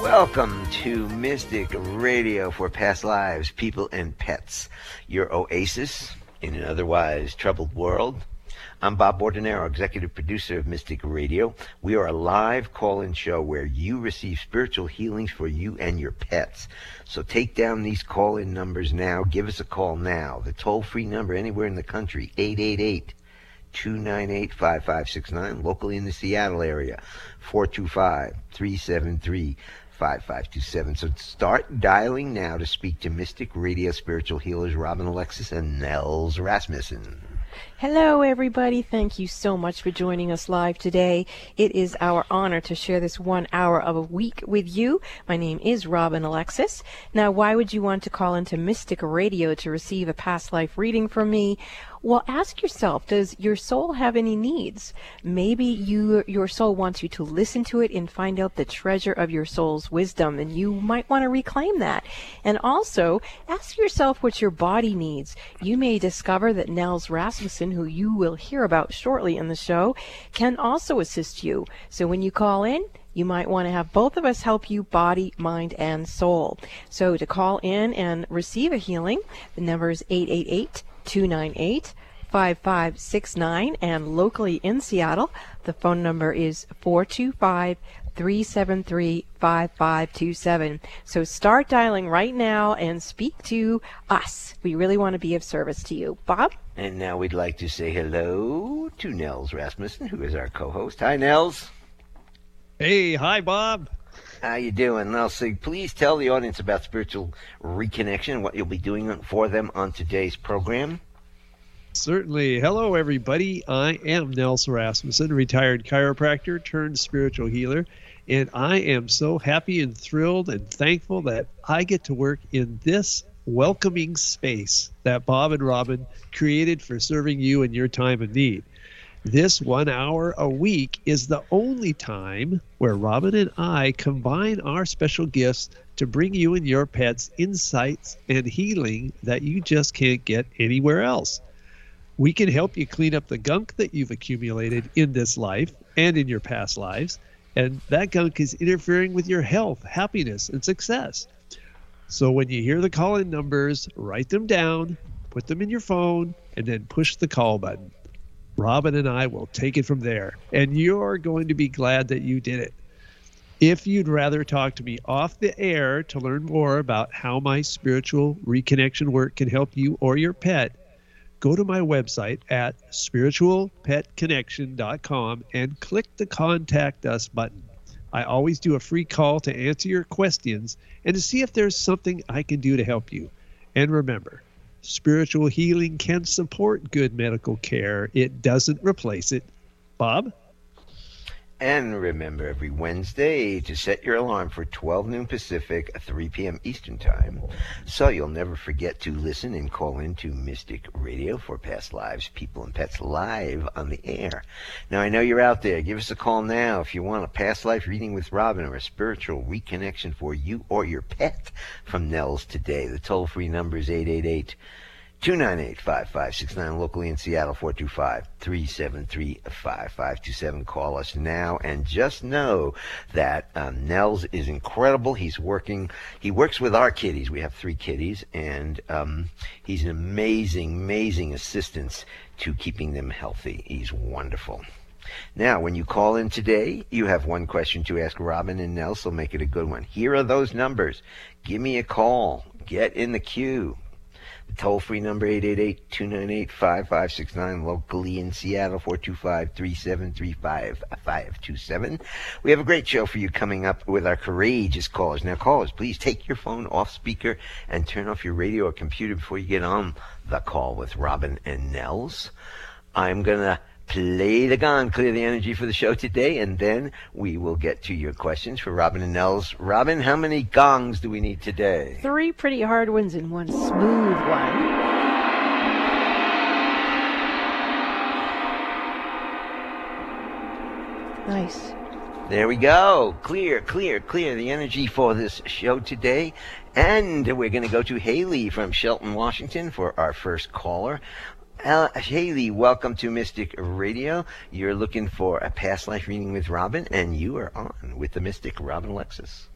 Welcome to Mystic Radio for Past Lives, People and Pets, your oasis in an otherwise troubled world. I'm Bob Bordenero, executive producer of Mystic Radio. We are a live call-in show where you receive spiritual healings for you and your pets. So take down these call-in numbers now. Give us a call now. The toll-free number anywhere in the country, 888 298 5569, locally in the Seattle area, 425 373 5527. So start dialing now to speak to Mystic Radio spiritual healers Robin Alexis and Nels Rasmussen. Hello, everybody. Thank you so much for joining us live today. It is our honor to share this one hour of a week with you. My name is Robin Alexis. Now, why would you want to call into Mystic Radio to receive a past life reading from me? Well, ask yourself, does your soul have any needs? Maybe you, your soul wants you to listen to it and find out the treasure of your soul's wisdom, and you might want to reclaim that. And also, ask yourself what your body needs. You may discover that Nels Rasmussen, who you will hear about shortly in the show, can also assist you. So when you call in, you might want to have both of us help you body, mind, and soul. So to call in and receive a healing, the number is 888 298 5569. And locally in Seattle, the phone number is 425 373 5527. So start dialing right now and speak to us. We really want to be of service to you. Bob? And now we'd like to say hello to Nels Rasmussen, who is our co-host. Hi, Nels. Hey, hi, Bob. How you doing? Now, so please tell the audience about spiritual reconnection and what you'll be doing for them on today's program. Certainly. Hello, everybody. I am Nelson Rasmussen, retired chiropractor turned spiritual healer, and I am so happy and thrilled and thankful that I get to work in this welcoming space that Bob and Robin created for serving you in your time of need. This one hour a week is the only time where Robin and I combine our special gifts to bring you and your pets insights and healing that you just can't get anywhere else. We can help you clean up the gunk that you've accumulated in this life and in your past lives. And that gunk is interfering with your health, happiness, and success. So when you hear the call in numbers, write them down, put them in your phone, and then push the call button. Robin and I will take it from there. And you're going to be glad that you did it. If you'd rather talk to me off the air to learn more about how my spiritual reconnection work can help you or your pet, go to my website at spiritualpetconnection.com and click the contact us button. I always do a free call to answer your questions and to see if there's something I can do to help you. And remember, spiritual healing can support good medical care, it doesn't replace it. Bob? And remember every Wednesday to set your alarm for 12 noon Pacific, 3 p.m. Eastern Time, so you'll never forget to listen and call in to Mystic Radio for past lives, people and pets live on the air. Now I know you're out there. Give us a call now if you want a past life reading with Robin or a spiritual reconnection for you or your pet from Nels today. The toll-free number is 888- 298-5569 locally in Seattle 425-373-5527 call us now and just know that um, Nels is incredible he's working he works with our kitties we have three kitties and um, he's an amazing amazing assistance to keeping them healthy he's wonderful now, when you call in today, you have one question to ask Robin and Nels, so make it a good one. Here are those numbers. Give me a call. Get in the queue. Toll free number 888-298-5569 locally in Seattle 425-373-5527. We have a great show for you coming up with our courageous callers. Now callers, please take your phone off speaker and turn off your radio or computer before you get on the call with Robin and Nels. I'm going to play the gong, clear the energy for the show today, and then we will get to your questions for Robin and Nels. Robin, how many gongs do we need today? Three pretty hard ones and one smooth one. Nice. There we go. Clear, clear, clear the energy for this show today. And we're going to go to Haley from Shelton, Washington for our first caller. Uh, Haley, welcome to Mystic Radio. You're looking for a past life reading with Robin, and you are on with the Mystic Robin Alexis.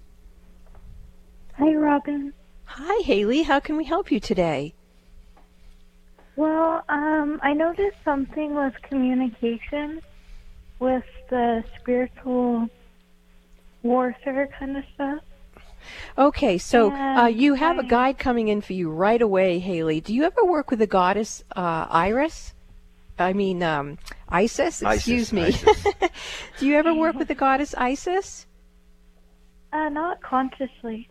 Hi, Robin. Hi, Haley. How can we help you today? Well, um, I noticed something with communication with the spiritual warfare kind of stuff. Okay, so uh, you have a I- guide coming in for you right away, Haley. Do you ever work with the goddess uh, Iris? I mean, um, Isis. Excuse Isis, me. Isis. Do you ever work with the goddess Isis? Uh, not consciously.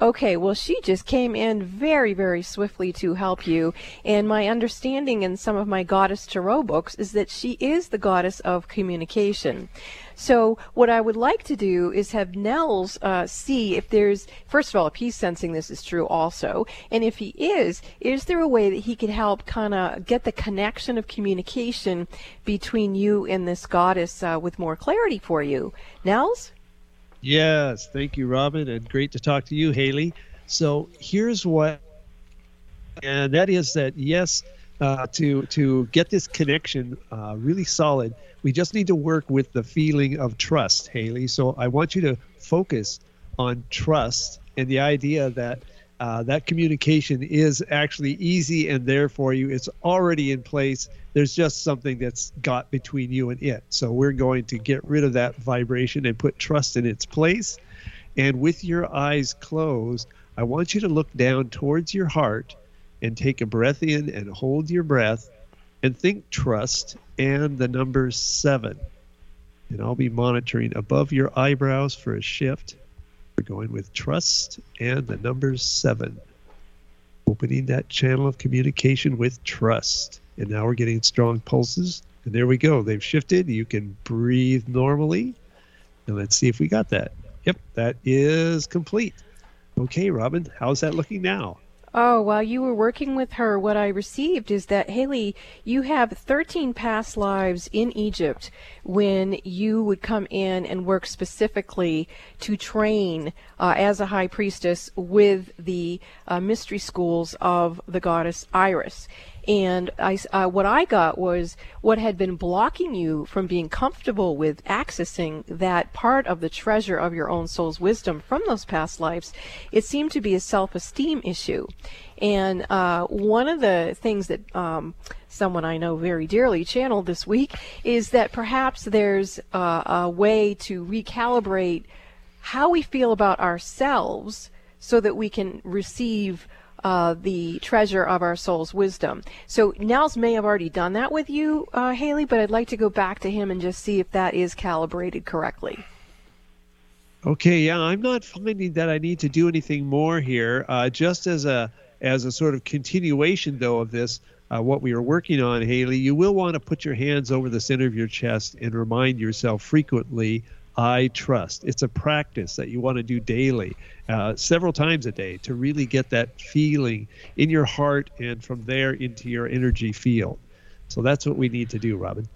Okay, well, she just came in very, very swiftly to help you. And my understanding in some of my Goddess Tarot books is that she is the goddess of communication. So, what I would like to do is have Nels uh, see if there's, first of all, if he's sensing this is true also. And if he is, is there a way that he could help kind of get the connection of communication between you and this goddess uh, with more clarity for you? Nels? Yes, thank you, Robin, and great to talk to you, Haley. So here's what, and that is that yes, uh, to to get this connection uh, really solid, we just need to work with the feeling of trust, Haley. So I want you to focus on trust and the idea that uh, that communication is actually easy and there for you. It's already in place. There's just something that's got between you and it. So we're going to get rid of that vibration and put trust in its place. And with your eyes closed, I want you to look down towards your heart and take a breath in and hold your breath and think trust and the number seven. And I'll be monitoring above your eyebrows for a shift. We're going with trust and the number seven. Opening that channel of communication with trust. And now we're getting strong pulses. And there we go. They've shifted. You can breathe normally. And let's see if we got that. Yep, that is complete. Okay, Robin, how's that looking now? Oh, while you were working with her, what I received is that, Haley, you have 13 past lives in Egypt when you would come in and work specifically to train uh, as a high priestess with the uh, mystery schools of the goddess Iris. And I, uh, what I got was what had been blocking you from being comfortable with accessing that part of the treasure of your own soul's wisdom from those past lives. It seemed to be a self-esteem issue. And uh, one of the things that um, someone I know very dearly channeled this week is that perhaps there's uh, a way to recalibrate how we feel about ourselves so that we can receive uh, the treasure of our soul's wisdom. So Nels may have already done that with you, uh, Haley, but I'd like to go back to him and just see if that is calibrated correctly. Okay, yeah, I'm not finding that I need to do anything more here. Uh, just as a as a sort of continuation, though, of this, uh, what we are working on, Haley, you will want to put your hands over the center of your chest and remind yourself frequently, I trust. It's a practice that you want to do daily, uh, several times a day, to really get that feeling in your heart and from there into your energy field. So that's what we need to do, Robin.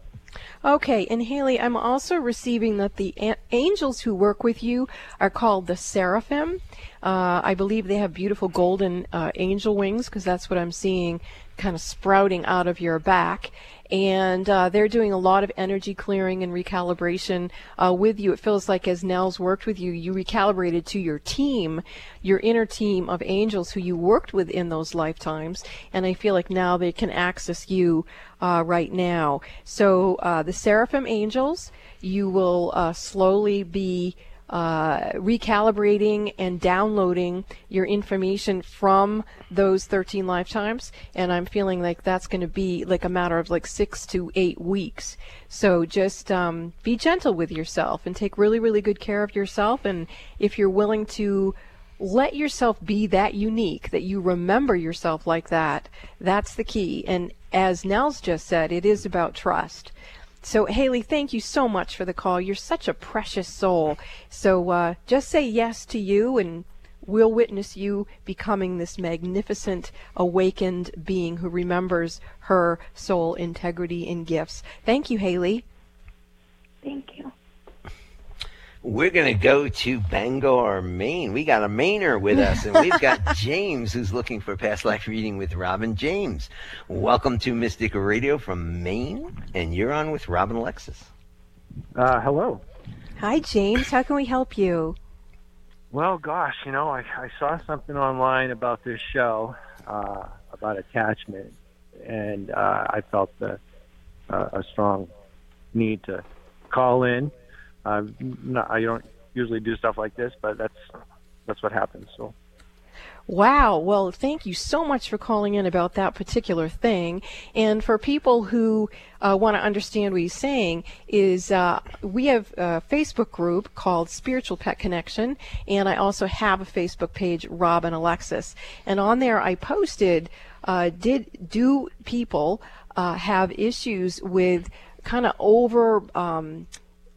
Okay, and Haley, I'm also receiving that the a- angels who work with you are called the seraphim. Uh, I believe they have beautiful golden uh, angel wings because that's what I'm seeing kind of sprouting out of your back. And uh, they're doing a lot of energy clearing and recalibration uh, with you. It feels like as Nels worked with you, you recalibrated to your team, your inner team of angels who you worked with in those lifetimes. And I feel like now they can access you uh, right now. So uh, the seraphim angels, you will uh, slowly be uh, recalibrating and downloading your information from those 13 lifetimes. And I'm feeling like that's going to be like a matter of like six to eight weeks. So just um, be gentle with yourself and take really, really good care of yourself. And if you're willing to let yourself be that unique, that you remember yourself like that, that's the key. And as Nels just said, it is about trust. So, Haley, thank you so much for the call. You're such a precious soul. So, uh, just say yes to you, and we'll witness you becoming this magnificent, awakened being who remembers her soul integrity and gifts. Thank you, Haley. Thank you. We're going to go to Bangor, Maine. We got a Mainer with us, and we've got James who's looking for past life reading with Robin James. Welcome to Mystic Radio from Maine, and you're on with Robin Alexis. Uh, hello. Hi, James. How can we help you? Well, gosh, you know, I, I saw something online about this show uh, about attachment, and uh, I felt the, uh, a strong need to call in. Um, I don't usually do stuff like this, but that's that's what happens. So. Wow. Well, thank you so much for calling in about that particular thing. And for people who uh, want to understand what he's saying, is uh, we have a Facebook group called Spiritual Pet Connection, and I also have a Facebook page, Robin Alexis. And on there, I posted, uh, did do people uh, have issues with kind of over um,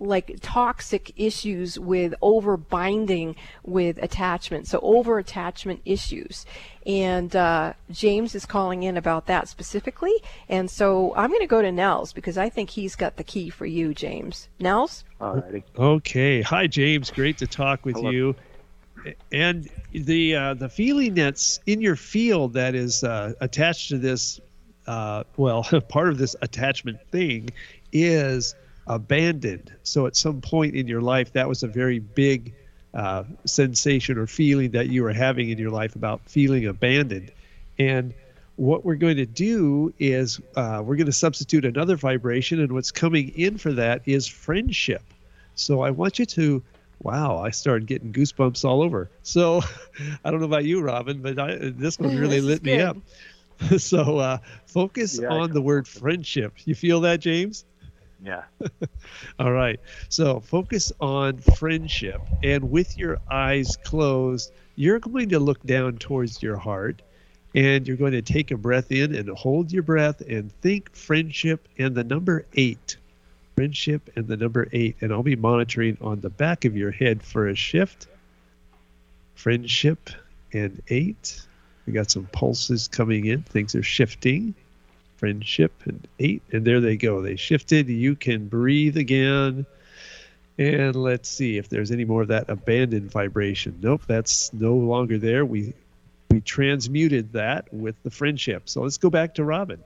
like toxic issues with over binding with attachment, so over attachment issues. And uh, James is calling in about that specifically. And so I'm going to go to Nels because I think he's got the key for you, James. Nels? Alrighty. Okay. Hi, James. Great to talk with Hello. you. And the uh, the feeling that's in your field that is uh, attached to this, uh, well, part of this attachment thing is abandoned. So at some point in your life, that was a very big uh, sensation or feeling that you were having in your life about feeling abandoned. And what we're going to do is uh, we're going to substitute another vibration, and what's coming in for that is friendship. So I want you to, wow, I started getting goosebumps all over. So I don't know about you, Robin, but I, this one really This lit me up. so uh, focus Yeah, on the word friendship. You feel that, James? Yeah. All right. So focus on friendship. And with your eyes closed, you're going to look down towards your heart and you're going to take a breath in and hold your breath and think friendship and the number eight. Friendship and the number eight. And I'll be monitoring on the back of your head for a shift. Friendship and eight. We got some pulses coming in. Things are shifting friendship and eight and there they go they shifted you can breathe again and let's see if there's any more of that abandoned vibration nope that's no longer there we we transmuted that with the friendship so let's go back to robin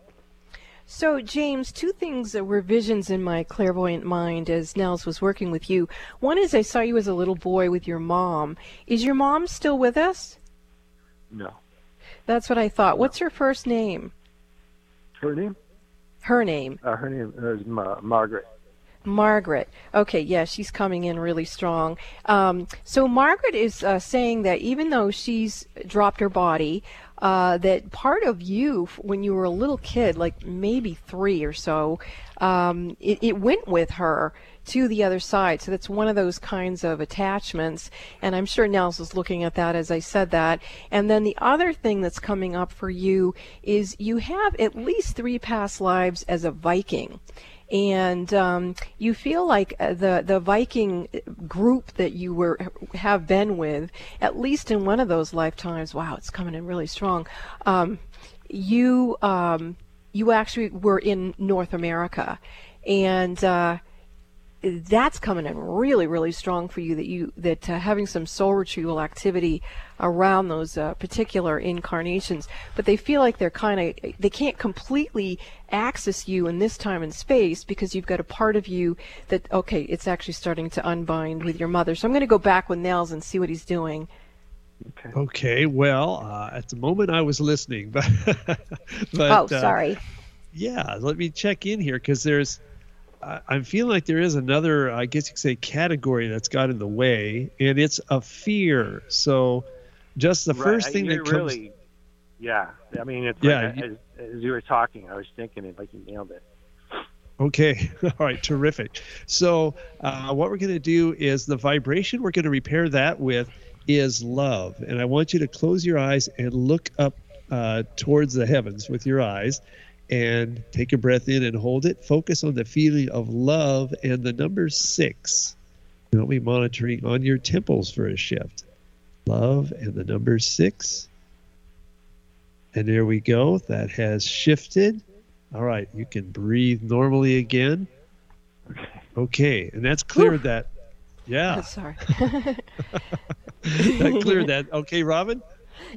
So, James, two things that were visions in my clairvoyant mind as Nels was working with you. One is I saw you as a little boy with your mom. Is your mom still with us? No. That's what I thought. What's her first name? Her name? Her name. Uh, her name is Ma- Margaret. Margaret. Okay, yeah, she's coming in really strong. Um, so Margaret is uh, saying that even though she's dropped her body, uh, that part of you, when you were a little kid, like maybe three or so, um, it, it went with her to the other side. So that's one of those kinds of attachments. And I'm sure Nels is looking at that as I said that. And then the other thing that's coming up for you is you have at least three past lives as a Viking and um, you feel like uh, the the Viking group that you were have been with, at least in one of those lifetimes. Wow, it's coming in really strong. Um, you um, you actually were in North America, and uh, that's coming in really really strong for you that you that uh, having some soul retrieval activity around those uh, particular incarnations. But they feel like they're kind of they can't completely access you in this time and space because you've got a part of you that okay it's actually starting to unbind with your mother. So i'm going to go back with Nels and see what he's doing. Okay. okay well uh, at the moment i was listening but but oh uh, sorry. yeah let me check in here because there's I- i'm feeling like there is another i guess you could say category that's got in the way and it's a fear so just the Right, first thing you that comes really, yeah. I mean, it's Yeah, like, you- as, as you were talking, I was thinking it like you nailed it. Okay. All right. Terrific. So, uh, what we're going to do is the vibration we're going to repair that with is love. And I want you to close your eyes and look up uh, towards the heavens with your eyes and take a breath in and hold it. Focus on the feeling of love and the number six. I'll be monitoring on your temples for a shift. Love and the number six. And there we go. That has shifted. All right, you can breathe normally again. Okay, and that's cleared that. Yeah, sorry that cleared that. Okay, Robin.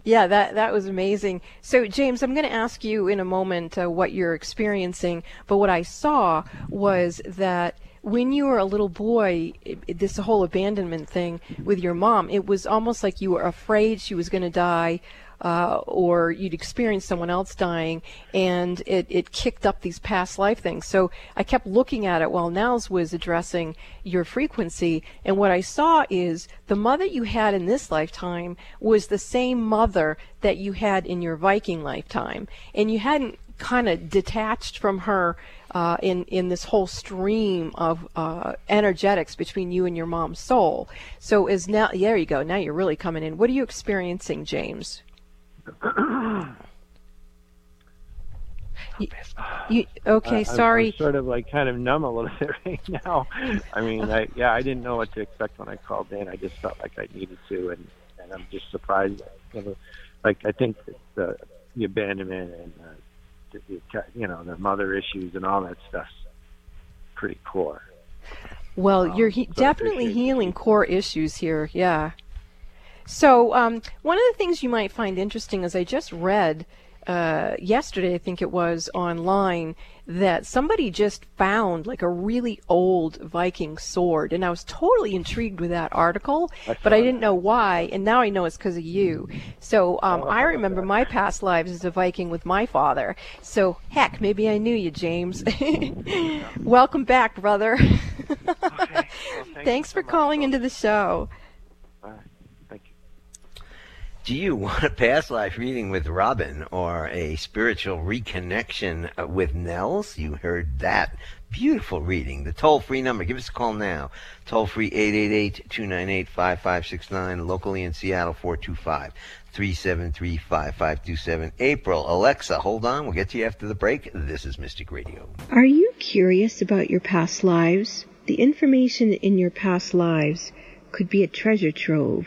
Yeah, that that was amazing. So, James, I'm going to ask you in a moment uh, what you're experiencing, but what I saw was that when you were a little boy, this whole abandonment thing with your mom, it was almost like you were afraid she was going to die. Uh, or you'd experienced someone else dying, and it, it kicked up these past life things. So I kept looking at it while Nels was addressing your frequency, and what I saw is the mother you had in this lifetime was the same mother that you had in your Viking lifetime, and you hadn't kind of detached from her uh, in in this whole stream of uh, energetics between you and your mom's soul. So is now there you go. Now you're really coming in. What are you experiencing, James? You, you, okay, I- I'm- sorry. I'm sort of like kind of numb a little bit right now. I mean, I, yeah, I didn't know what to expect when I called in. I just felt like I needed to, and and I'm just surprised. You know, like I think the the abandonment and uh, the, the you know the mother issues and all that stuff's pretty core. Well, Um, you're he- so definitely healing core issues here. Yeah. So um, one of the things you might find interesting is I just read uh, yesterday, I think it was online, that somebody just found like a really old Viking sword, and I was totally intrigued with that article, but I didn't know why, and now I know it's because of you. So um, I remember my past lives as a Viking with my father. So heck, maybe I knew you, James. Welcome back, brother. Thanks for calling into the show. All right, thank you. Do you want a past life reading with Robin or a spiritual reconnection uh, with Nels? You heard that. Beautiful reading. The toll free number. Give us a call now. Toll free 888 298 5569. Locally in Seattle 425 373 5527. April, Alexa, hold on. We'll get to you after the break. This is Mystic Radio. Are you curious about your past lives? The information in your past lives could be a treasure trove.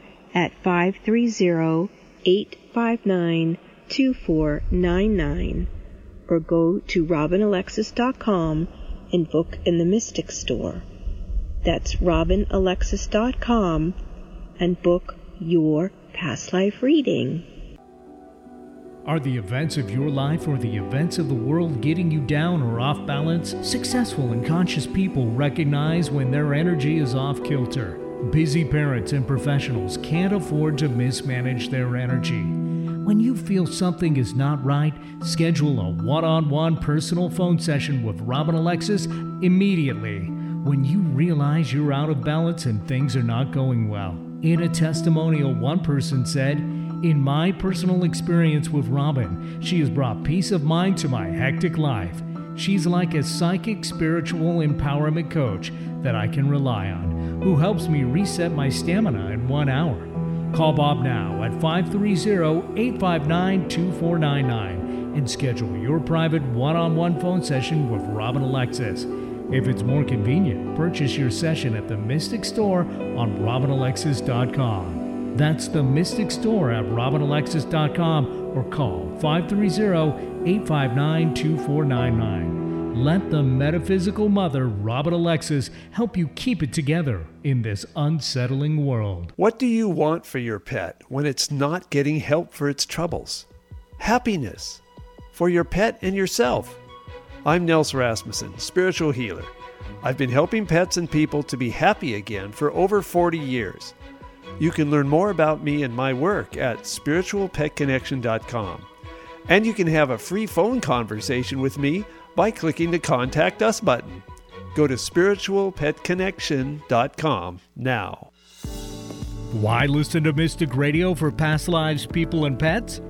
at 530-859-2499 or go to robinalexis.com and book in the Mystic Store. That's robinalexis.com and book your past life reading. Are the events of your life or the events of the world getting you down or off balance? Successful and conscious people recognize when their energy is off kilter. Busy parents and professionals can't afford to mismanage their energy. When you feel something is not right, schedule a one on one personal phone session with Robin Alexis immediately when you realize you're out of balance and things are not going well. In a testimonial, one person said, In my personal experience with Robin, she has brought peace of mind to my hectic life. She's like a psychic spiritual empowerment coach that I can rely on, who helps me reset my stamina in one hour. Call Bob now at 530-859-2499 and schedule your private one-on-one phone session with Robin Alexis. If it's more convenient, purchase your session at the Mystic Store on robinalexis.com. That's the Mystic Store at robinalexis.com or call 530-859-2499. Let the metaphysical mother, Robin Alexis, help you keep it together in this unsettling world. What do you want for your pet when it's not getting help for its troubles? Happiness for your pet and yourself. I'm Nels Rasmussen, spiritual healer. I've been helping pets and people to be happy again for over 40 years. You can learn more about me and my work at spiritualpetconnection.com. And you can have a free phone conversation with me by clicking the Contact Us button. Go to spiritualpetconnection.com now. Why listen to Mystic Radio for past lives, people, and pets?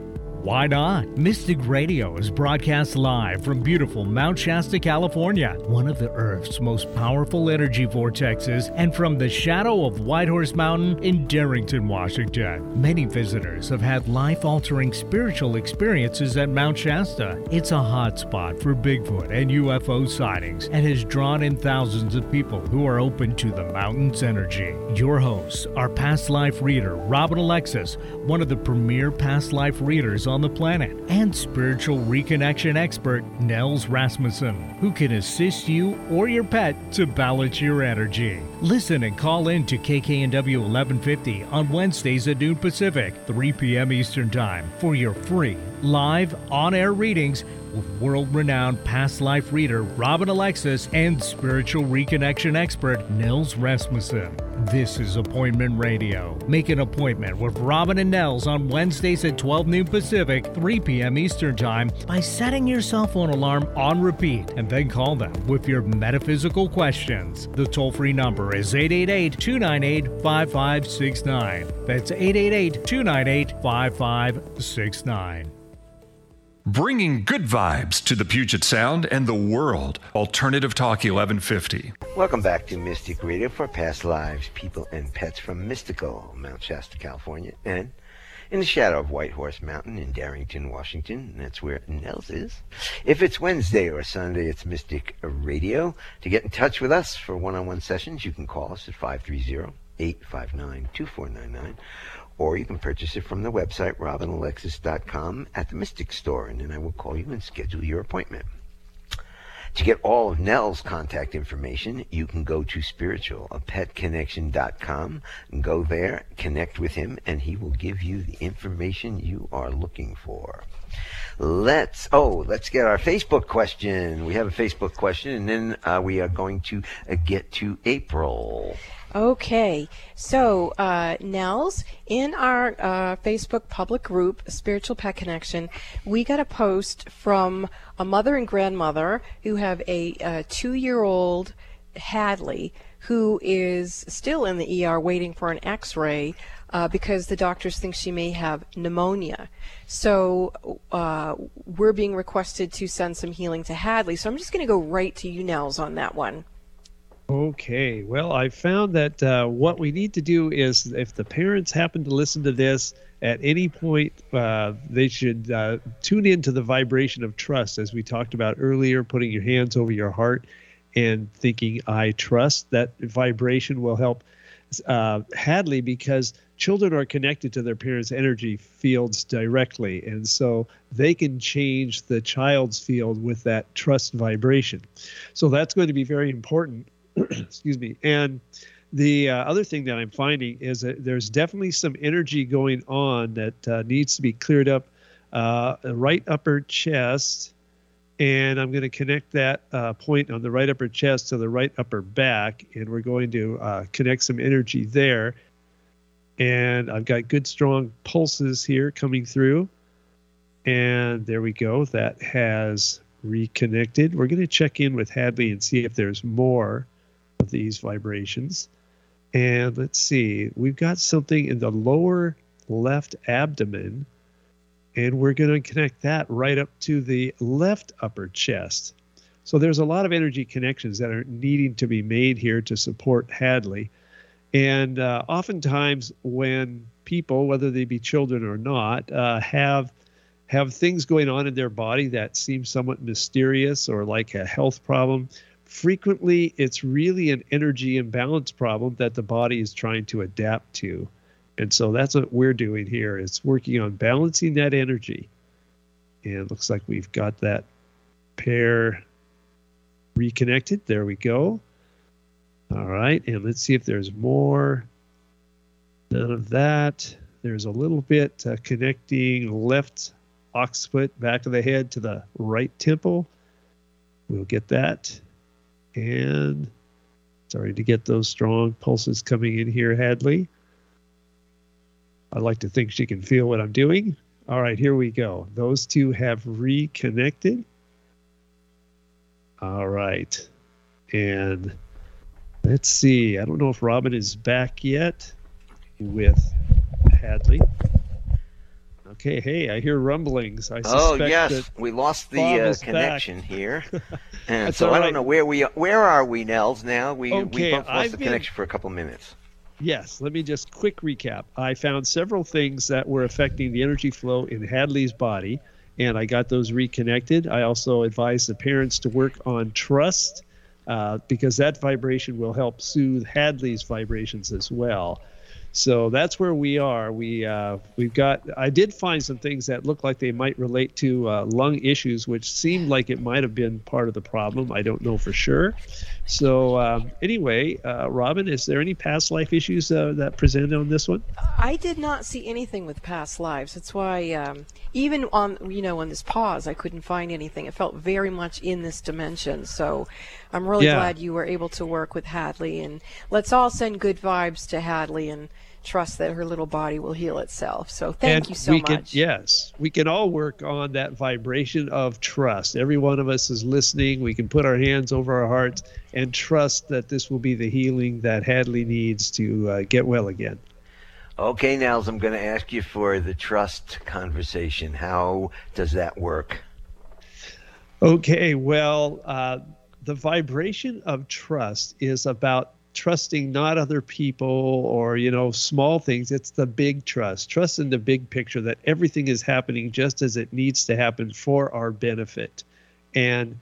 Why not? Mystic Radio is broadcast live from beautiful Mount Shasta, California, one of the Earth's most powerful energy vortexes, and from the shadow of Whitehorse Mountain in Darrington, Washington. Many visitors have had life altering spiritual experiences at Mount Shasta. It's a hotspot for Bigfoot and UFO sightings and has drawn in thousands of people who are open to the mountain's energy. Your hosts are past life reader Robin Alexis, one of the premier past life readers on the planet, and spiritual reconnection expert Nels Rasmussen, who can assist you or your pet to balance your energy. Listen and call in to KKNW 1150 on Wednesdays at noon Pacific, 3 p.m. Eastern Time for your free live on air readings with world renowned past life reader Robin Alexis and spiritual reconnection expert Nels Rasmussen. This is Appointment Radio. Make an appointment with Robin and Nels on Wednesdays at 12 noon Pacific, 3 p.m. Eastern Time by setting your cell phone alarm on repeat and then call them with your metaphysical questions. The toll free number is 888 298 5569. That's 888 298 5569. Bringing good vibes to the Puget Sound and the world. Alternative Talk 1150. Welcome back to Mystic Radio for past lives, people, and pets from mystical Mount Shasta, California, and in the shadow of White Horse Mountain in Darrington, Washington. That's where Nels is. If it's Wednesday or Sunday, it's Mystic Radio. To get in touch with us for one-on-one sessions, you can call us at 530 859 2499 or you can purchase it from the website robinalexis.com at the Mystic Store, and then I will call you and schedule your appointment. To get all of Nels' contact information, you can go to spiritualpetconnection.com and go there, connect with him, and he will give you the information you are looking for. Let's oh, let's get our Facebook question. We have a Facebook question, and then uh, we are going to uh, get to April. Okay, so uh, Nels, in our uh, Facebook public group, Spiritual Pet Connection, we got a post from a mother and grandmother who have a, a two-year-old Hadley who is still in the ER waiting for an X-ray uh, because the doctors think she may have pneumonia. So uh, we're being requested to send some healing to Hadley. So I'm just going to go right to you, Nels, on that one. Okay. Well, I found that uh, what we need to do is if the parents happen to listen to this at any point, uh, they should uh, tune into the vibration of trust, as we talked about earlier, putting your hands over your heart and thinking, I trust. That vibration will help uh, Hadley because children are connected to their parents' energy fields directly. And so they can change the child's field with that trust vibration. So that's going to be very important excuse me. And the uh, other thing that I'm finding is that there's definitely some energy going on that uh, needs to be cleared up. Uh, right upper chest, and I'm going to connect that uh, point on the right upper chest to the right upper back, and we're going to uh, connect some energy there. And I've got good strong pulses here coming through. And there we go. That has reconnected. We're going to check in with Hadley and see if there's more of these vibrations. And let's see, we've got something in the lower left abdomen, and we're going to connect that right up to the left upper chest. So there's a lot of energy connections that are needing to be made here to support Hadley. And uh, oftentimes, when people, whether they be children or not, uh, have have things going on in their body that seem somewhat mysterious or like a health problem, frequently it's really an energy imbalance problem that the body is trying to adapt to. And so that's what we're doing here. It's working on balancing that energy. And looks like we've got that pair reconnected. There we go. All right. And let's see if there's more. None of that. There's a little bit uh, connecting left occiput back of the head to the right temple. We'll get that. And sorry to get those strong pulses coming in here, Hadley. I like to think she can feel what I'm doing. All right, here we go. Those two have reconnected. All right. And let's see. I don't know if Robin is back yet with Hadley. Okay, hey, I hear rumblings. I Oh yes, we lost the uh, is back. connection here, and so I right. don't know where we are. Where are we, Nels? Now we we Okay, both lost I've the been- connection for a couple minutes. Yes, let me just quick recap. I found several things that were affecting the energy flow in Hadley's body, and I got those reconnected. I also advised the parents to work on trust uh, because that vibration will help soothe Hadley's vibrations as well. So that's where we are. We uh, we've got. I did find some things that look like they might relate to uh, lung issues, which seemed like it might have been part of the problem. I don't know for sure. So um, anyway, uh, Robin, is there any past life issues uh, that present on this one? I did not see anything with past lives. That's why, um, even on you know on this pause, I couldn't find anything. It felt very much in this dimension. So, I'm really Yeah. glad you were able to work with Hadley, and let's all send good vibes to Hadley and trust that her little body will heal itself. So, thank and you so we much. Can, yes, we can all work on that vibration of trust. Every one of us is listening. We can put our hands over our hearts and trust that this will be the healing that Hadley needs to uh, get well again. Okay, Nels, I'm going to ask you for the trust conversation. How does that work? Okay, well, uh, the vibration of trust is about trusting not other people or you know small things. It's the big trust trust in the big picture that everything is happening just as it needs to happen for our benefit. And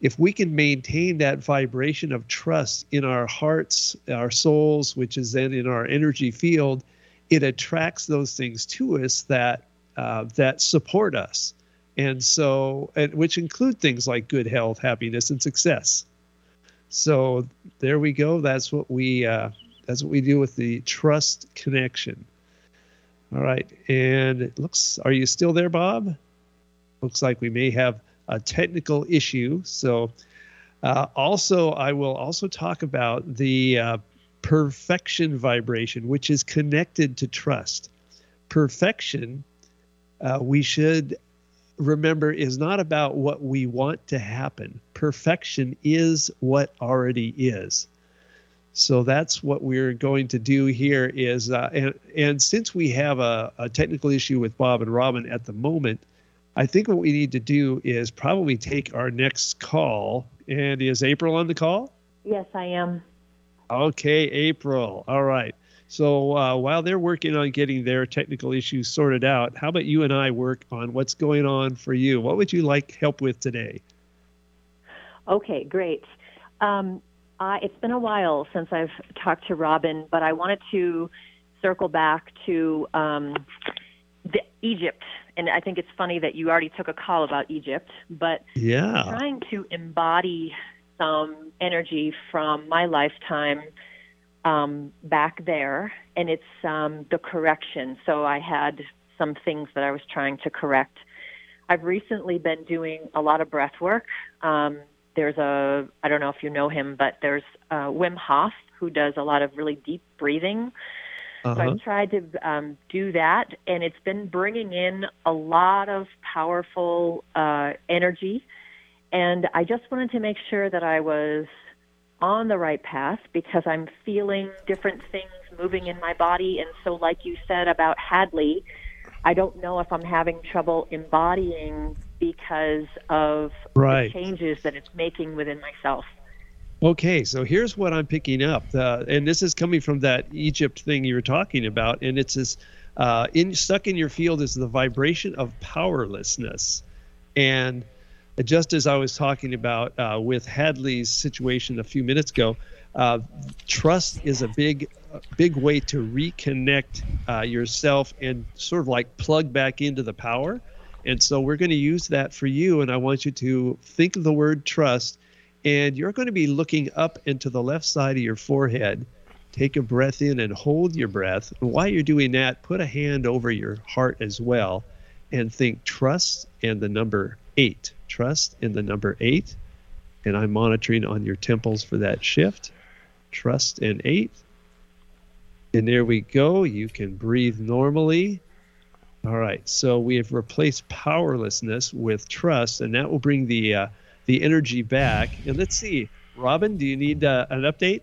if we can maintain that vibration of trust in our hearts our souls which is then in our energy field it attracts those things to us that uh, that support us. And so and which include things like good health happiness and success so there we go. That's what we uh, that's what we do with the trust connection. All right. And it looks are you still there bob? Looks like we may have a technical issue. So uh, also i will also talk about the uh, perfection vibration which is connected to trust. Perfection uh, we should remember is not about what we want to happen. Perfection is what already is. So that's what we're going to do here is, uh, and, and since we have a, a technical issue with Bob and Robin at the moment, I think what we need to do is probably take our next call. And is April on the call? Yes, I am. Okay, April. All right. So uh, while they're working on getting their technical issues sorted out, how about you and I work on what's going on for you? What would you like help with today? Okay, great. Um, I, it's been a while since I've talked to Robin, but I wanted to circle back to um, the, Egypt. And I think it's funny that you already took a call about Egypt, but Yeah. trying to embody some energy from my lifetime um, back there, and it's um, the correction. So I had some things that I was trying to correct. I've recently been doing a lot of breath work. Um, there's a, I don't know if you know him, but there's uh, Wim Hof who does a lot of really deep breathing. So Uh-huh. I've tried to um, do that, and it's been bringing in a lot of powerful uh, energy. And I just wanted to make sure that I was on the right path because I'm feeling different things moving in my body. And so, like you said about Hadley, I don't know if I'm having trouble embodying because of Right. the changes that it's making within myself. Okay, so here's what I'm picking up, uh, and this is coming from that Egypt thing you were talking about, and it's this uh, in stuck in your field is the vibration of powerlessness, and just as I was talking about uh, with Hadley's situation a few minutes ago, uh, trust is a big, big way to reconnect uh, yourself and sort of like plug back into the power. And so we're going to use that for you, and I want you to think of the word trust and you're going to be looking up into the left side of your forehead. Take a breath in and hold your breath. And while you're doing that, put a hand over your heart as well and think trust and the number eight. Trust in the number eight. And I'm monitoring on your temples for that shift. Trust and eight. And there we go. You can breathe normally. All right. So we have replaced powerlessness with trust, and that will bring the uh, the energy back. And let's see, Robin, do you need uh, an update?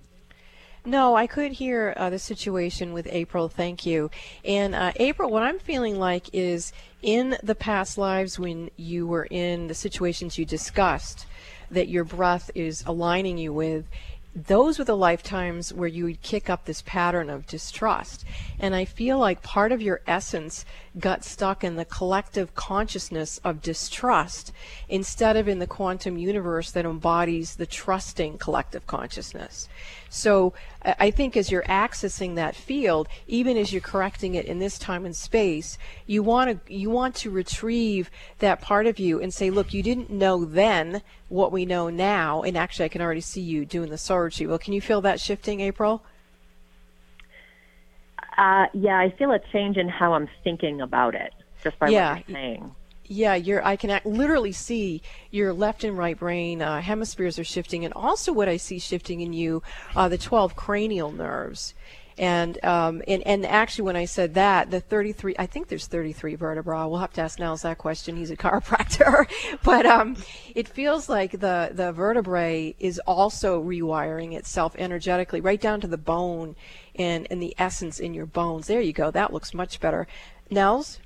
No, I could hear uh, the situation with April. Thank you. And uh, April, what I'm feeling like is in the past lives when you were in the situations you discussed, that your breath is aligning you with, those were the lifetimes where you would kick up this pattern of distrust. And I feel like part of your essence got stuck in the collective consciousness of distrust instead of in the quantum universe that embodies the trusting collective consciousness. So I think as you're accessing that field, even as you're correcting it in this time and space, you want to you want to retrieve that part of you and say, look, you didn't know then what we know now, and actually I can already see you doing the solar Well, can you feel that shifting, April? Uh, yeah, I feel a change in how I'm thinking about it just by yeah. what you're saying. Yeah, you're. I can literally see your left and right brain uh, hemispheres are shifting, and also what I see shifting in you, uh, the 12 cranial nerves. And, um, and and actually, when I said that, the 33, I think there's 33 vertebrae. We'll have to ask Nels that question. He's a chiropractor, but um, it feels like the the vertebrae is also rewiring itself energetically, right down to the bone, and and the essence in your bones. There you go. That looks much better. Nels.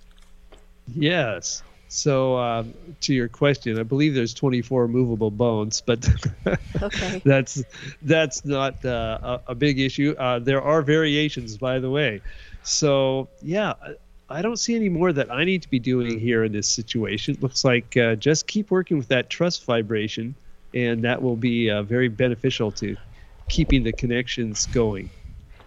Yes. So uh, to your question, I believe there's 24 movable bones, but okay. that's that's not uh, a, a, big issue. Uh, there are variations, by the way. So yeah, I don't see any more that I need to be doing here in this situation. Looks like uh, just keep working with that trust vibration, and that will be uh, very beneficial to keeping the connections going.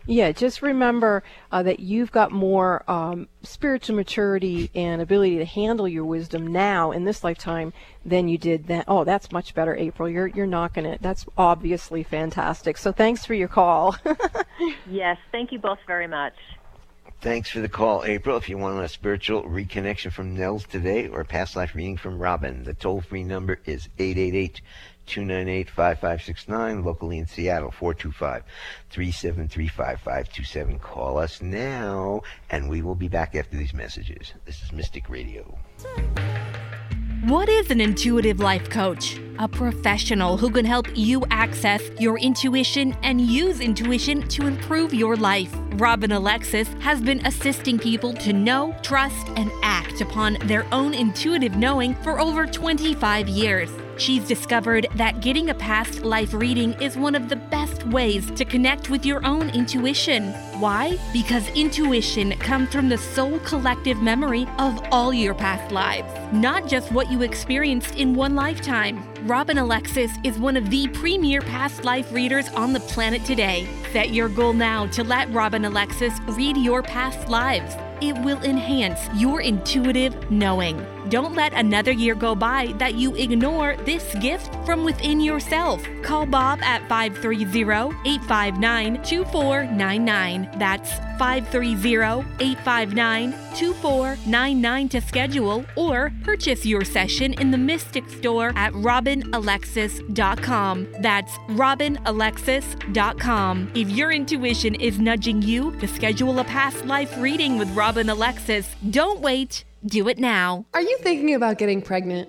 Yeah, just remember uh, that you've got more um, spiritual maturity and ability to handle your wisdom now in this lifetime than you did then. Oh, that's much better, April. You're you're knocking it. That's obviously fantastic. So thanks for your call. yes, thank you both very much. Thanks for the call, April. If you want a spiritual reconnection from Nels today or a past life reading from Robin, the toll free number is 888 298 5569. Locally in Seattle, 425 373 5527. Call us now, and we will be back after these messages. This is Mystic Radio. What is an intuitive life coach? A professional who can help you access your intuition and use intuition to improve your life. Robin Alexis has been assisting people to know, trust, and act upon their own intuitive knowing for over 25 years. She's discovered that getting a past life reading is one of the best ways to connect with your own intuition. Why? Because intuition comes from the soul collective memory of all your past lives, not just what you experienced in one lifetime. Robin Alexis is one of the premier past life readers on the planet today. Set your goal now to let Robin Alexis read your past lives it will enhance your intuitive knowing. Don't let another year go by that you ignore this gift from within yourself. Call Bob at 530 859 2499. That's 530-859-2499 to schedule or purchase your session in the Mystic store at robinalexis.com. That's robinalexis.com. If your intuition is nudging you to schedule a past life reading with Robin Alexis, don't wait. Do it now. Are you thinking about getting pregnant?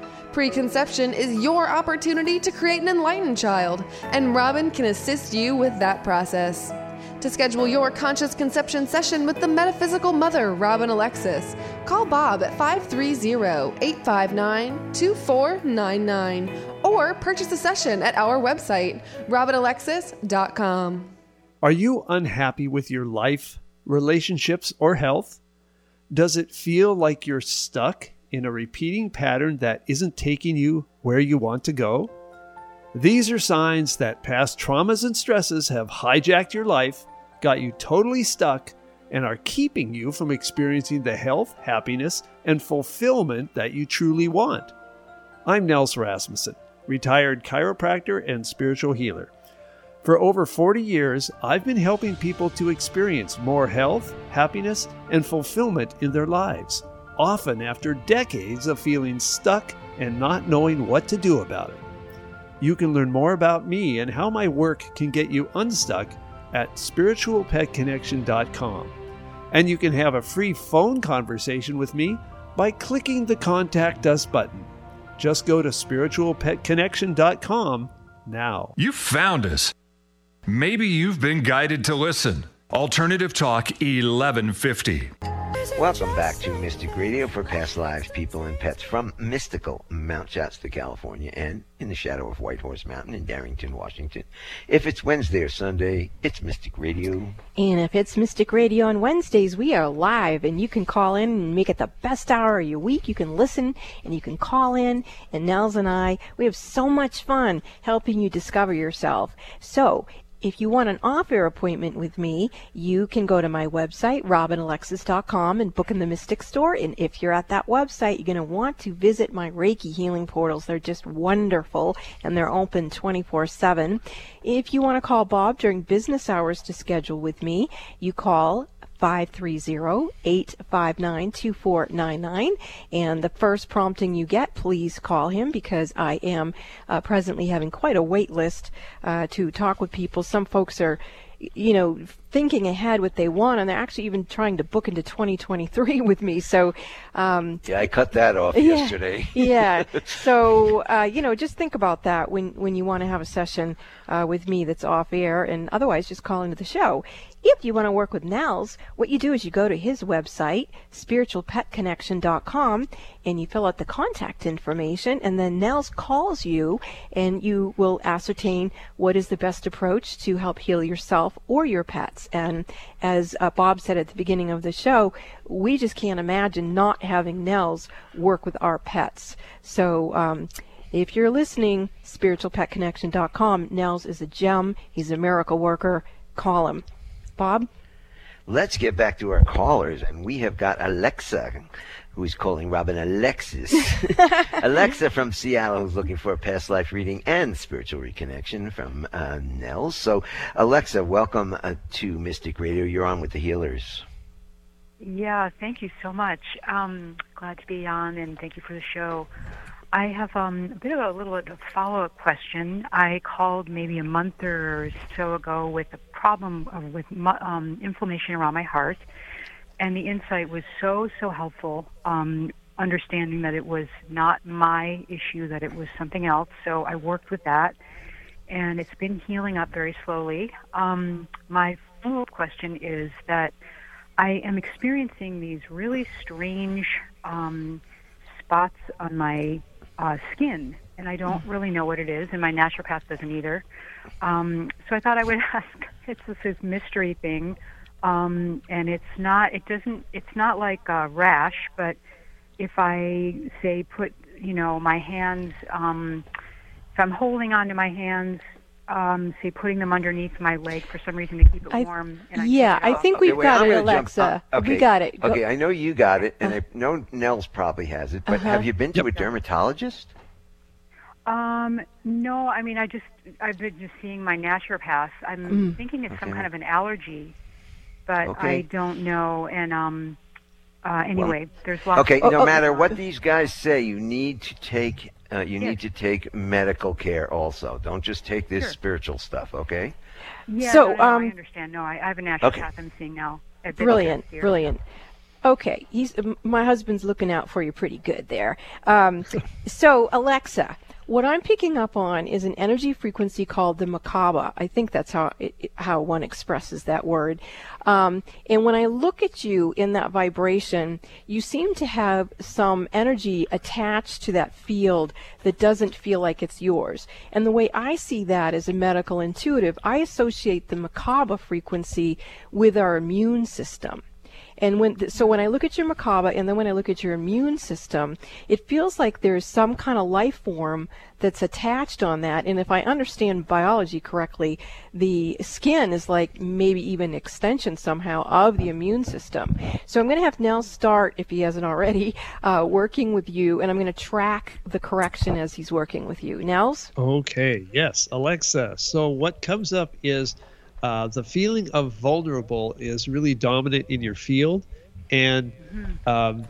Preconception is your opportunity to create an enlightened child, and Robin can assist you with that process. To schedule your conscious conception session with the metaphysical mother, Robin Alexis, call Bob at 530 859 2499 or purchase a session at our website, robinalexis.com. Are you unhappy with your life? relationships, or health? Does it feel like you're stuck in a repeating pattern that isn't taking you where you want to go? These are signs that past traumas and stresses have hijacked your life, got you totally stuck, and are keeping you from experiencing the health, happiness, and fulfillment that you truly want. I'm Nels Rasmussen, retired chiropractor and spiritual healer. For over 40 years, I've been helping people to experience more health, happiness, and fulfillment in their lives, often after decades of feeling stuck and not knowing what to do about it. You can learn more about me and how my work can get you unstuck at spiritualpetconnection.com. And you can have a free phone conversation with me by clicking the Contact Us button. Just go to spiritualpetconnection.com now. You found us. Maybe you've been guided to listen. Alternative Talk 1150. Welcome back to Mystic Radio for past lives, people, and pets from mystical Mount Shasta, California, and in the shadow of White Horse Mountain in Darrington, Washington. If it's Wednesday or Sunday, it's Mystic Radio. And if it's Mystic Radio on Wednesdays, we are live, and you can call in and make it the best hour of your week. You can listen and you can call in, and Nels and I, we have so much fun helping you discover yourself. So, if you want an off-air appointment with me, you can go to my website, robinalexis.com, and book in the Mystic Store. And if you're at that website, you're going to want to visit my Reiki healing portals. They're just wonderful, and they're open 24-7. If you want to call Bob during business hours to schedule with me, you call 530-859-2499 and the first prompting you get please call him because I am uh, presently having quite a wait list uh, to talk with people. Some folks are you know thinking ahead what they want and they're actually even trying to book into 2023 with me. So um, yeah i cut that off yeah, yesterday. Yeah. So uh, you know just think about that when when you want to have a session uh, with me that's off air and otherwise just call into the show if you want to work with Nels, what you do is you go to his website, spiritualpetconnection.com, and you fill out the contact information, and then Nels calls you, and you will ascertain what is the best approach to help heal yourself or your pets. And as uh, Bob said at the beginning of the show, we just can't imagine not having Nels work with our pets. So, um, if you're listening, spiritualpetconnection.com, Nels is a gem. He's a miracle worker. Call him. Bob? Let's get back to our callers, and we have got Alexa, who is calling Robin Alexis. Alexa from Seattle, who's looking for a past life reading and spiritual reconnection from uh, Nels. So, Alexa, welcome uh, to Mystic Radio. You're on with the healers. Yeah, thank you so much. Um, glad to be on, and thank you for the show. I have um, a bit of a little follow up question. I called maybe a month or so ago with a problem with um, inflammation around my heart, and the insight was so, so helpful. Um, understanding that it was not my issue, that it was something else. So I worked with that, and it's been healing up very slowly. Um, my follow up question is that I am experiencing these really strange um, spots on my uh, skin, and I don't really know what it is, and my naturopath doesn't either. Um, so I thought I would ask. It's this, this mystery thing, um, and it's not. It doesn't. It's not like a rash, but if I say put, you know, my hands. Um, if I'm holding onto my hands um, say putting them underneath my leg for some reason to keep it I, warm. I yeah, I think okay, we've wait, got I'm it, Alexa. uh, okay. We got it. Go- Okay, I know you got it, and I know Nels probably has it. But Uh-huh. have you been to a dermatologist? Um, no, I mean I just I've been just seeing my naturopath. I'm Mm. thinking it's some kind of an allergy, but Okay. I don't know. And um, uh, anyway, there's lots. Okay, of no matter what these guys say, you need to take uh, you Yes. need to take medical care also. Don't just take this Sure. spiritual stuff, okay? Yeah, So, no, no, um, I understand. No, I, I have a naturopath Okay. I'm seeing now. Brilliant, Bishop brilliant. Okay, he's my husband's looking out for you pretty good there. Um, so Alexa, what I'm picking up on is an energy frequency called the Merkaba. I think that's how it, how one expresses that word. Um, and when I look at you in that vibration, you seem to have some energy attached to that field that doesn't feel like it's yours. And the way I see that as a medical intuitive, I associate the Merkaba frequency with our immune system. And when so when I look at your Merkaba and then when I look at your immune system, it feels like there's some kind of life form that's attached on that. And if I understand biology correctly, the skin is like maybe even extension somehow of the immune system. So I'm going to have Nels start, if he hasn't already, uh, working with you, and I'm going to track the correction as he's working with you. Nels? Okay, yes, Alexa. So what comes up is uh, the feeling of vulnerable is really dominant in your field, and um,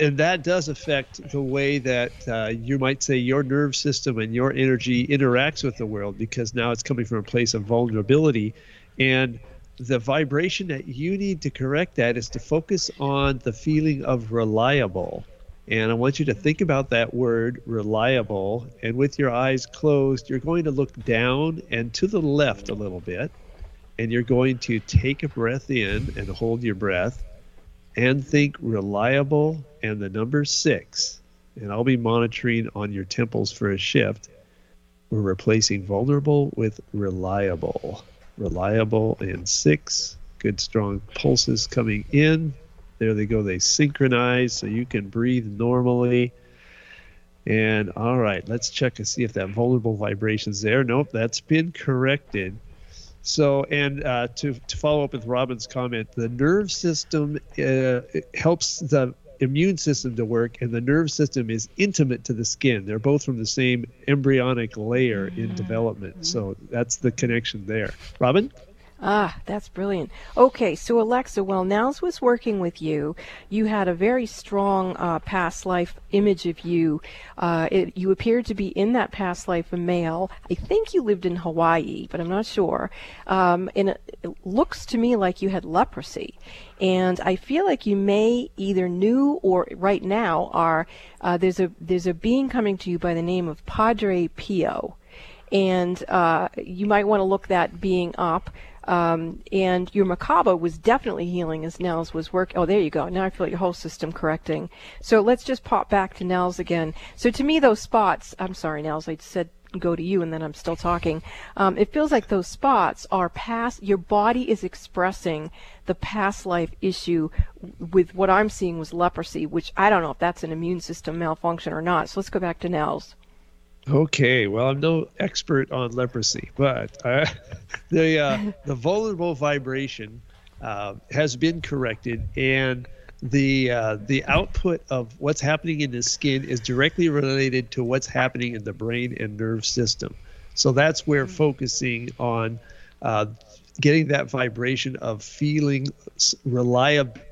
and that does affect the way that uh, you might say your nerve system and your energy interacts with the world because now it's coming from a place of vulnerability, and the vibration that you need to correct that is to focus on the feeling of reliable. And I want you to think about that word reliable. And with your eyes closed, you're going to look down and to the left a little bit and you're going to take a breath in and hold your breath and think reliable and the number six. And I'll be monitoring on your temples for a shift. We're replacing vulnerable with reliable. Reliable and six. Good strong pulses coming in. There they go. They synchronize so you can breathe normally. And all right, let's check and see if that vulnerable vibration's there. Nope, that's been corrected. So, and uh, to, to follow up with Robin's comment, the nerve system uh, helps the immune system to work, and the nerve system is intimate to the skin. They're both from the same embryonic layer in development. So that's the connection there. Robin? Ah, that's brilliant. Okay, so Alexa, while Nels was working with you, you had a very strong uh, past life image of you. Uh, it, you appeared to be in that past life a male. I think you lived in Hawaii, but I'm not sure. Um, and it, it looks to me like you had leprosy. And I feel like you may either knew or right now are uh, there's a there's a being coming to you by the name of Padre Pio, and uh, you might want to look that being up. Um, and your Merkaba was definitely healing as Nels was working. Oh, there you go. Now I feel like your whole system correcting. So let's just pop back to Nels again. So to me, those spots, I'm sorry, Nels, I said go to you and then I'm still talking. Um, it feels like those spots are past, your body is expressing the past life issue with what I'm seeing was leprosy, which I don't know if that's an immune system malfunction or not. So let's go back to Nels. Okay, well, I'm no expert on leprosy, but uh, the uh, the vulnerable vibration uh, has been corrected, and the uh, the output of what's happening in the skin is directly related to what's happening in the brain and nerve system. So that's where focusing on uh, getting that vibration of feeling reliability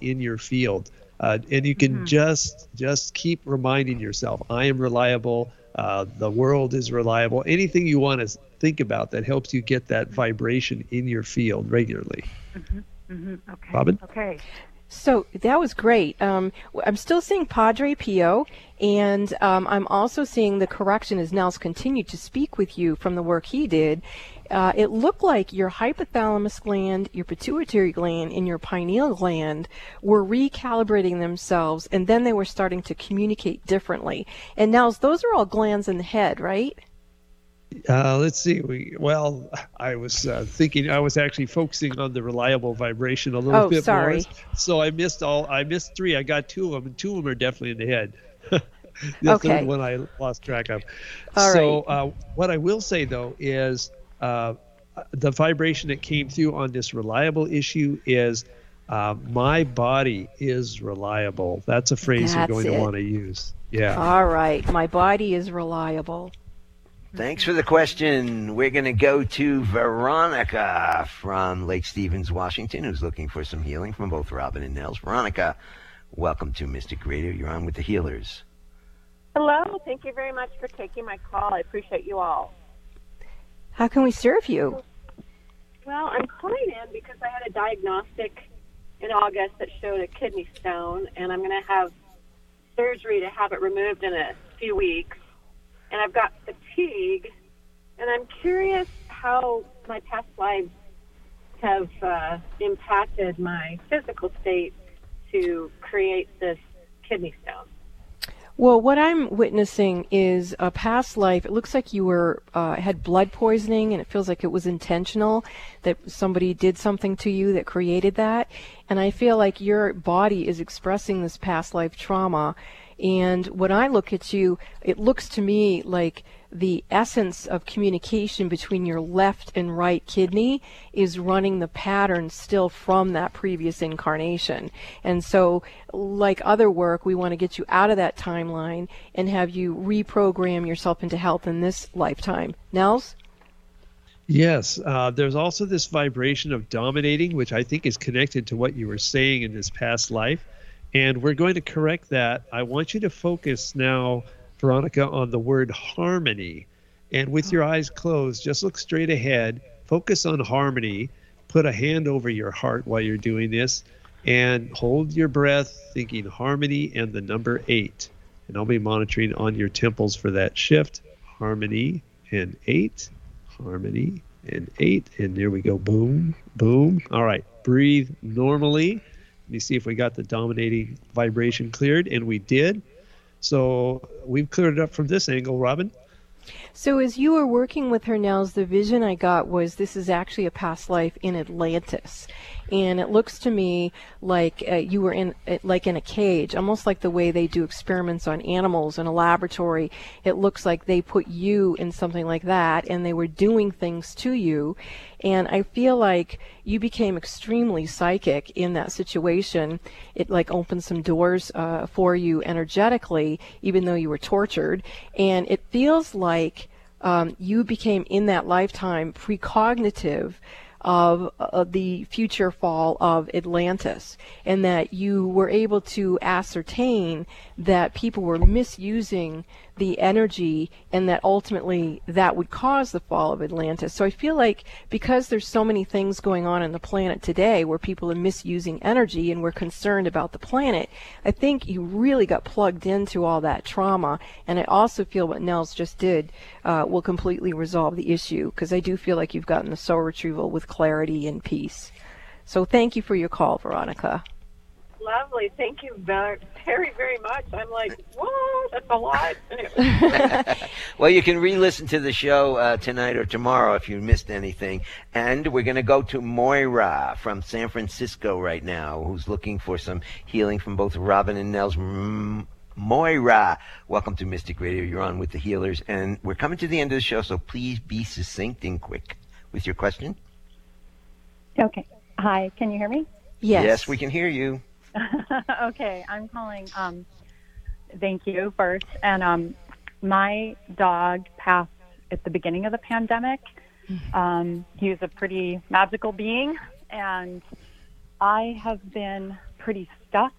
in your field. Uh, and you can mm-hmm. just just keep reminding yourself, I am reliable. Uh, the world is reliable. Anything you want to think about that helps you get that vibration in your field regularly. Mm-hmm. Mm-hmm. Okay. Robin. Okay. So that was great. Um, I'm still seeing Padre Pio, and um, I'm also seeing the correction as Nels continued to speak with you from the work he did uh, it looked like your hypothalamus gland, your pituitary gland, and your pineal gland were recalibrating themselves, and then they were starting to communicate differently. And now those are all glands in the head, right? Uh, let's see. We well, I was uh, thinking I was actually focusing on the reliable vibration a little oh, bit sorry. more. So I missed all. I missed three. I got two of them, and two of them are definitely in the head. the okay. third one I lost track of. All so right. uh, what I will say though is uh, the vibration that came through on this reliable issue is uh, my body is reliable. That's a phrase That's you're going it. to want to use. Yeah. All right. My body is reliable. Thanks for the question. We're going to go to Veronica from Lake Stevens, Washington, who's looking for some healing from both Robin and Nels. Veronica, welcome to Mystic Radio. You're on with the healers. Hello. Thank you very much for taking my call. I appreciate you all. How can we serve you? Well, I'm calling in because I had a diagnostic in August that showed a kidney stone, and I'm going to have surgery to have it removed in a few weeks. and I've got fatigue, and I'm curious how my past lives have uh, impacted my physical state to create this kidney stone. Well, what I'm witnessing is a past life. It looks like you were uh, had blood poisoning, and it feels like it was intentional. That somebody did something to you that created that, and I feel like your body is expressing this past life trauma. And when I look at you, it looks to me like the essence of communication between your left and right kidney is running the pattern still from that previous incarnation. And so, like other work, we want to get you out of that timeline and have you reprogram yourself into health in this lifetime. Nels? Yes, uh, there's also this vibration of dominating, which I think is connected to what you were saying in this past life. And we're going to correct that. I want you to focus now Veronica, on the word harmony. And with your eyes closed, just look straight ahead, focus on harmony, put a hand over your heart while you're doing this, and hold your breath, thinking harmony and the number eight. And I'll be monitoring on your temples for that shift. Harmony and eight, harmony and eight. And there we go. Boom, boom. All right. Breathe normally. Let me see if we got the dominating vibration cleared. And we did. So we've cleared it up from this angle, Robin. So as you were working with her now, the vision I got was this is actually a past life in Atlantis, and it looks to me like uh, you were in uh, like in a cage, almost like the way they do experiments on animals in a laboratory. It looks like they put you in something like that, and they were doing things to you, and I feel like you became extremely psychic in that situation. It like opened some doors uh, for you energetically, even though you were tortured, and it feels like um, you became in that lifetime precognitive of uh, the future fall of Atlantis, and that you were able to ascertain that people were misusing the energy and that ultimately that would cause the fall of Atlantis. So I feel like because there's so many things going on in the planet today where people are misusing energy and we're concerned about the planet, I think you really got plugged into all that trauma. And I also feel what Nels just did uh, will completely resolve the issue because I do feel like you've gotten the soul retrieval with clarity and peace. So thank you for your call, Veronica lovely. Thank you very, very, very much. I'm like, whoa, That's a lot. well, you can re-listen to the show uh, tonight or tomorrow if you missed anything. And we're going to go to Moira from San Francisco right now, who's looking for some healing from both Robin and Nels. Mm, Moira, welcome to Mystic Radio. You're on with the healers, and we're coming to the end of the show, so please be succinct and quick with your question. Okay. Hi, can you hear me? Yes. Yes, we can hear you. okay, I'm calling. Um, thank you first. And um, my dog passed at the beginning of the pandemic. Mm-hmm. Um, he was a pretty magical being, and I have been pretty stuck.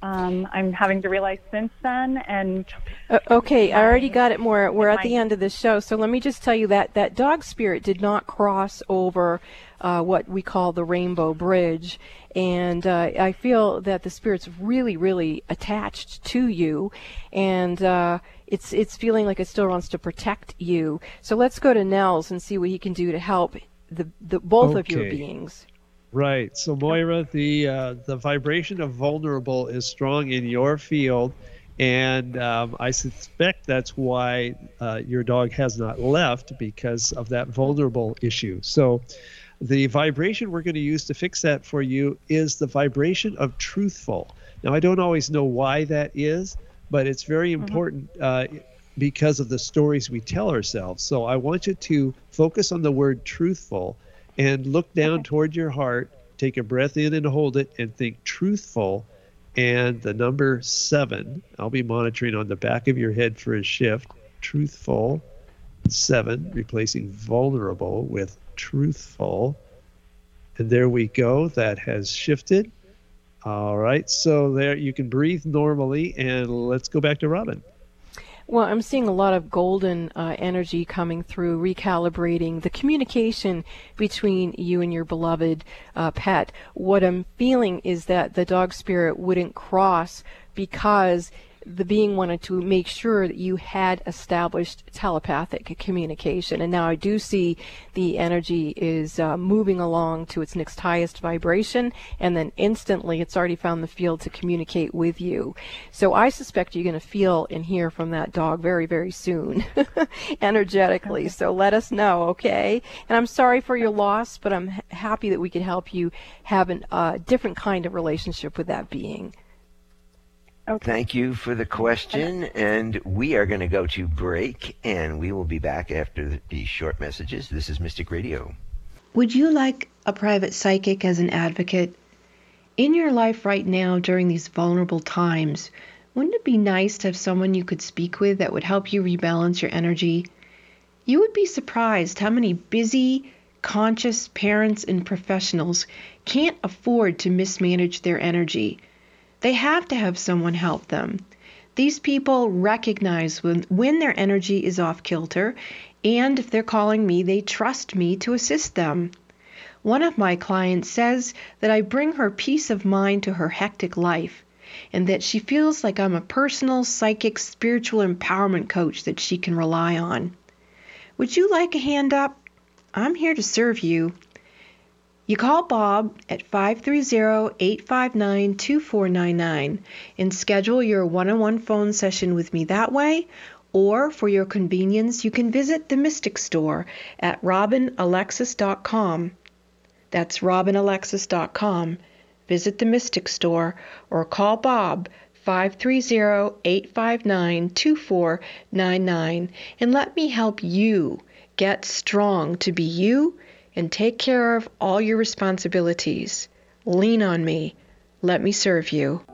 Um, I'm having to realize since then, and uh, okay, I already got it. More, we're at the end of the show, so let me just tell you that that dog spirit did not cross over uh, what we call the Rainbow Bridge. And uh, I feel that the spirit's really, really attached to you, and uh, it's it's feeling like it still wants to protect you. So let's go to Nels and see what he can do to help the, the both okay. of your beings. Right. So Moira, the uh, the vibration of vulnerable is strong in your field, and um, I suspect that's why uh, your dog has not left because of that vulnerable issue. So the vibration we're going to use to fix that for you is the vibration of truthful. Now, I don't always know why that is, but it's very mm-hmm. important mm-hmm. uh, because of the stories we tell ourselves. So I want you to focus on the word truthful and look down okay. toward your heart, take a breath in and hold it, and think truthful. And the number seven, I'll be monitoring on the back of your head for a shift. Truthful, seven, replacing vulnerable with truthful. And there we go. That has shifted. All right. So there you can breathe normally. And let's go back to Robin. Well, I'm seeing a lot of golden uh, energy coming through, recalibrating the communication between you and your beloved uh, pet. What I'm feeling is that the dog spirit wouldn't cross because the being wanted to make sure that you had established telepathic communication. And now I do see the energy is uh, moving along to its next highest vibration, and then instantly it's already found the field to communicate with you. So I suspect you're going to feel and hear from that dog very, very soon, energetically. So let us know, okay? And I'm sorry for your loss, but I'm happy that we could help you have a uh, different kind of relationship with that being. Okay. Thank you for the question. And we are going to go to break, and we will be back after these short messages. This is Mystic Radio. Would you like a private psychic as an advocate? In your life right now, during these vulnerable times, wouldn't it be nice to have someone you could speak with that would help you rebalance your energy? You would be surprised how many busy, conscious parents and professionals can't afford to mismanage their energy. They have to have someone help them. These people recognize when, when their energy is off kilter, and if they're calling me, they trust me to assist them. One of my clients says that I bring her peace of mind to her hectic life, and that she feels like I'm a personal, psychic, spiritual empowerment coach that she can rely on. Would you like a hand up? I'm here to serve you. You call Bob at 530-859-2499 and schedule your one-on-one phone session with me that way, or for your convenience, you can visit the Mystic Store at robinalexis.com. That's robinalexis.com. Visit the Mystic Store or call Bob 530-859-2499 and let me help you get strong to be you and take care of all your responsibilities. Lean on me. Let me serve you.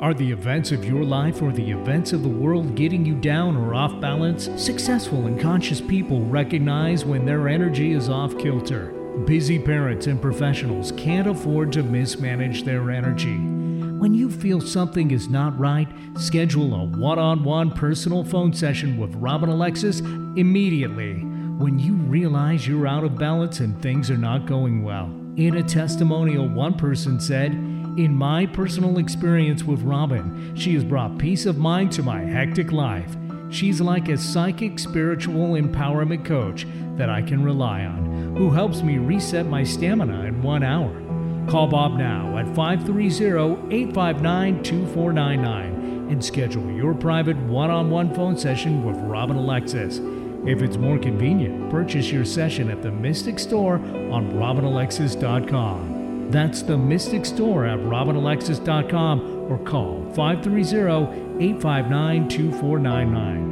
Are the events of your life or the events of the world getting you down or off balance? Successful and conscious people recognize when their energy is off kilter. Busy parents and professionals can't afford to mismanage their energy. When you feel something is not right, schedule a one on one personal phone session with Robin Alexis immediately when you realize you're out of balance and things are not going well. In a testimonial, one person said, In my personal experience with Robin, she has brought peace of mind to my hectic life. She's like a psychic spiritual empowerment coach that I can rely on, who helps me reset my stamina in one hour. Call Bob now at 530 859 2499 and schedule your private one on one phone session with Robin Alexis. If it's more convenient, purchase your session at the Mystic Store on robinalexis.com. That's the Mystic Store at robinalexis.com or call 530 859 2499.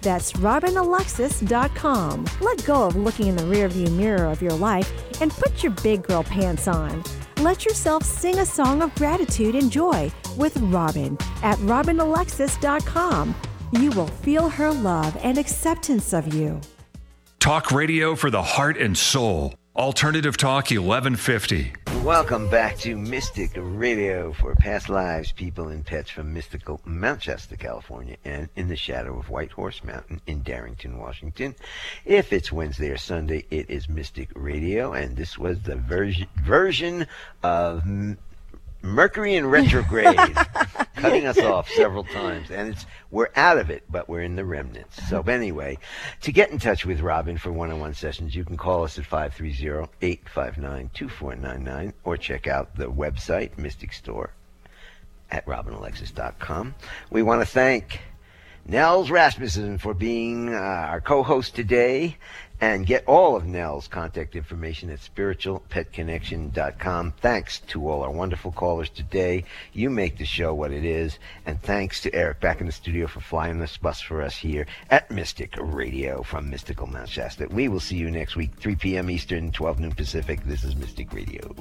That's robinalexis.com. Let go of looking in the rearview mirror of your life and put your big girl pants on. Let yourself sing a song of gratitude and joy with Robin at robinalexis.com. You will feel her love and acceptance of you. Talk radio for the heart and soul. Alternative Talk 1150. Welcome back to Mystic Radio for past lives, people, and pets from mystical Mount Shasta, California, and in the shadow of White Horse Mountain in Darrington, Washington. If it's Wednesday or Sunday, it is Mystic Radio, and this was the version version of Mercury in retrograde, cutting us off several times, and it's we're out of it, but we're in the remnants. So anyway, to get in touch with Robin for one-on-one sessions, you can call us at 530-859-2499 or check out the website Mystic Store at robinalexis.com. We want to thank Nels Rasmussen for being uh, our co-host today and get all of Nels' contact information at spiritualpetconnection.com. Thanks to all our wonderful callers today. You make the show what it is. And thanks to Eric back in the studio for flying this bus for us here at Mystic Radio from Mystical Mount Shasta. We will see you next week, 3 p.m. Eastern, 12 noon Pacific. This is Mystic Radio.